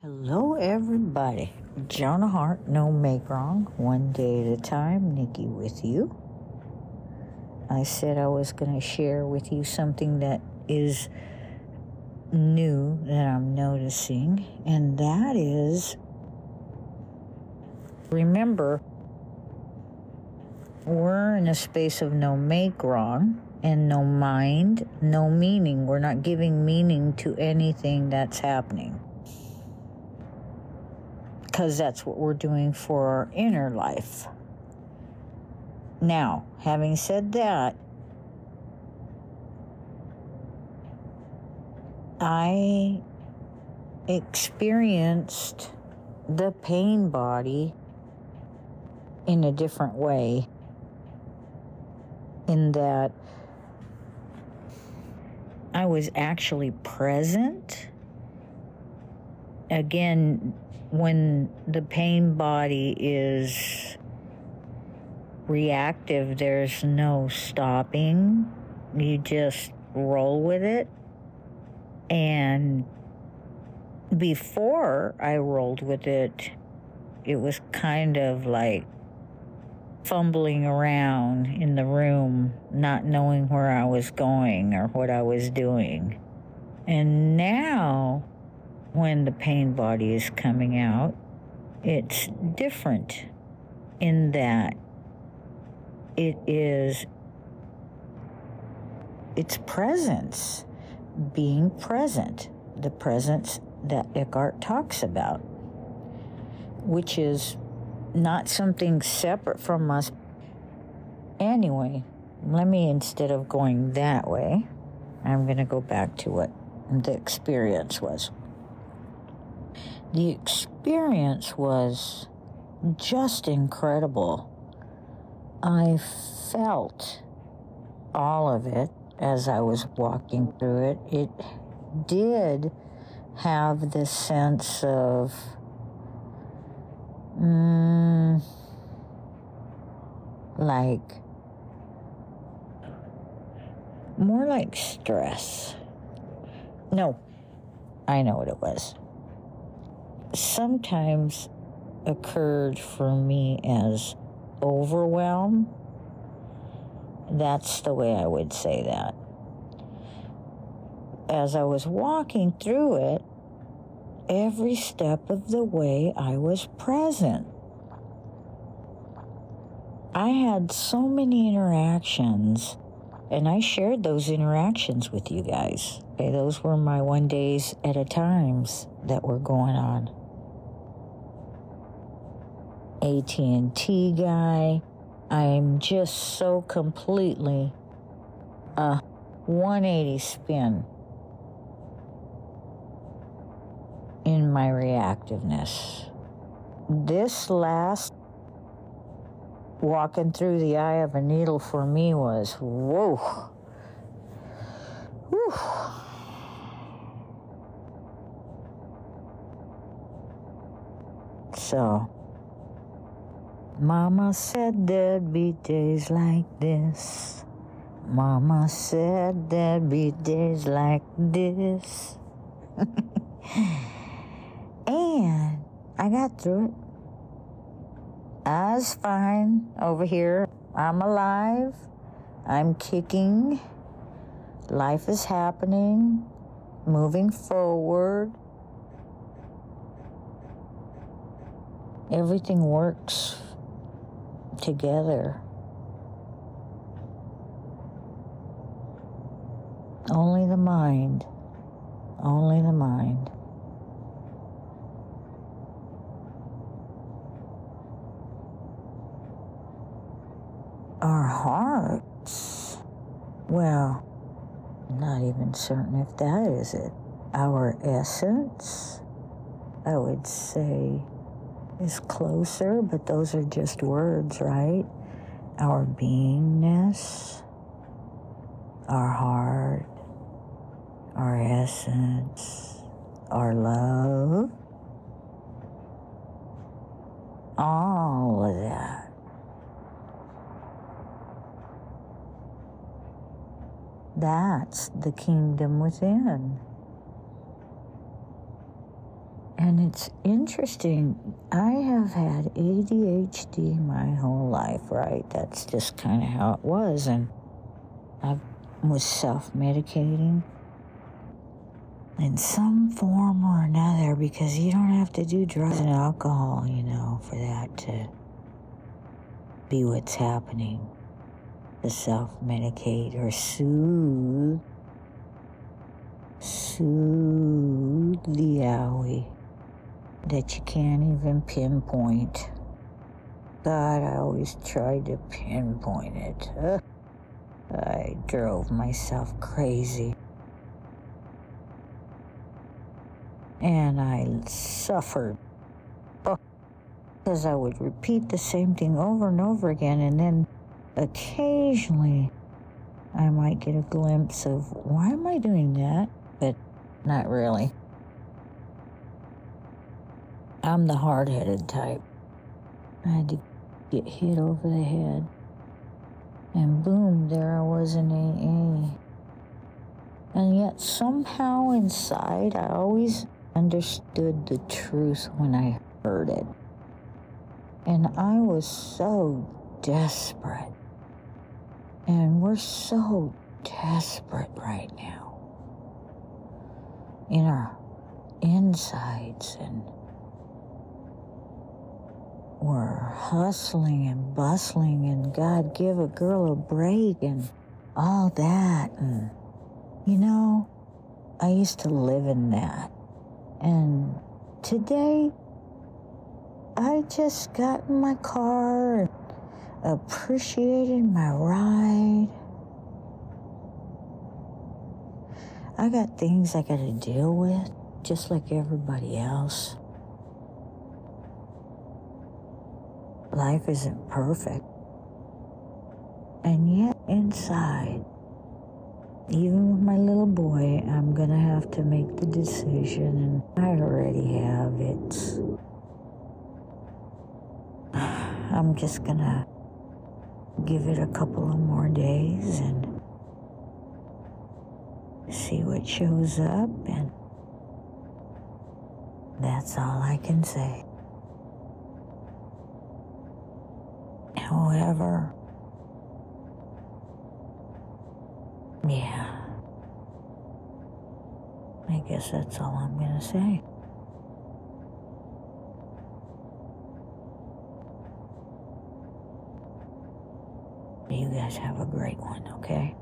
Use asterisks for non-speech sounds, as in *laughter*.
Hello, everybody. Jonah Hart, no make wrong, one day at a time. Nikki with you. I said I was going to share with you something that is new that I'm noticing, and that is remember, we're in a space of no make wrong and no mind, no meaning. We're not giving meaning to anything that's happening because that's what we're doing for our inner life. Now, having said that, I experienced the pain body in a different way, in that I was actually present. Again, when the pain body is reactive, there's no stopping. You just roll with it. And before I rolled with it, it was kind of like fumbling around in the room, not knowing where I was going or what I was doing. And now when the pain body is coming out, it's different in that it is its presence, being present, the presence that Eckhart talks about, which is not something separate from us. Anyway, let me, instead of going that way, I'm going to go back to what the experience was the experience was just incredible. I felt all of it as I was walking through it. It did have this sense of mm, like more like stress. No, I know what it was sometimes occurred for me as overwhelm. That's the way I would say that. As I was walking through it, every step of the way I was present. I had so many interactions, and I shared those interactions with you guys. Okay, those were my one days at a times that were going on. AT&T guy. I'm just so completely a 180 spin in my reactiveness. This last walking through the eye of a needle for me was whoa. So, Mama said there'd be days like this. Mama said there'd be days like this. *laughs* and I got through it. I was fine over here. I'm alive. I'm kicking. Life is happening. Moving forward. Everything works together. Only the mind, only the mind. Our hearts, well, not even certain if that is it. Our essence, I would say is closer, but those are just words, right? Our beingness, our heart, our essence, our love, all of that. That's the kingdom within. And it's interesting. I have had ADHD my whole life, right? That's just kind of how it was. And I was self medicating in some form or another because you don't have to do drugs and alcohol, you know, for that to be what's happening. To self medicate or soothe, soothe the owie that you can't even pinpoint. God, I always tried to pinpoint it. I drove myself crazy. And I suffered oh, because I would repeat the same thing over and over again, and then occasionally I might get a glimpse of why am I doing that, but not really. I'm the hard headed type. I had to get hit over the head. And boom, there I was in AA. And yet, somehow inside, I always understood the truth when I heard it. And I was so desperate. And we're so desperate right now in our insides and we're hustling and bustling and God give a girl a break and all that and you know I used to live in that. And today I just got in my car and appreciated my ride. I got things I got to deal with just like everybody else Life isn't perfect. And yet, inside, even with my little boy, I'm going to have to make the decision, and I already have. It's. *sighs* I'm just going to give it a couple of more days and see what shows up, and that's all I can say. However, yeah, I guess that's all I'm going to say. You guys have a great one, okay?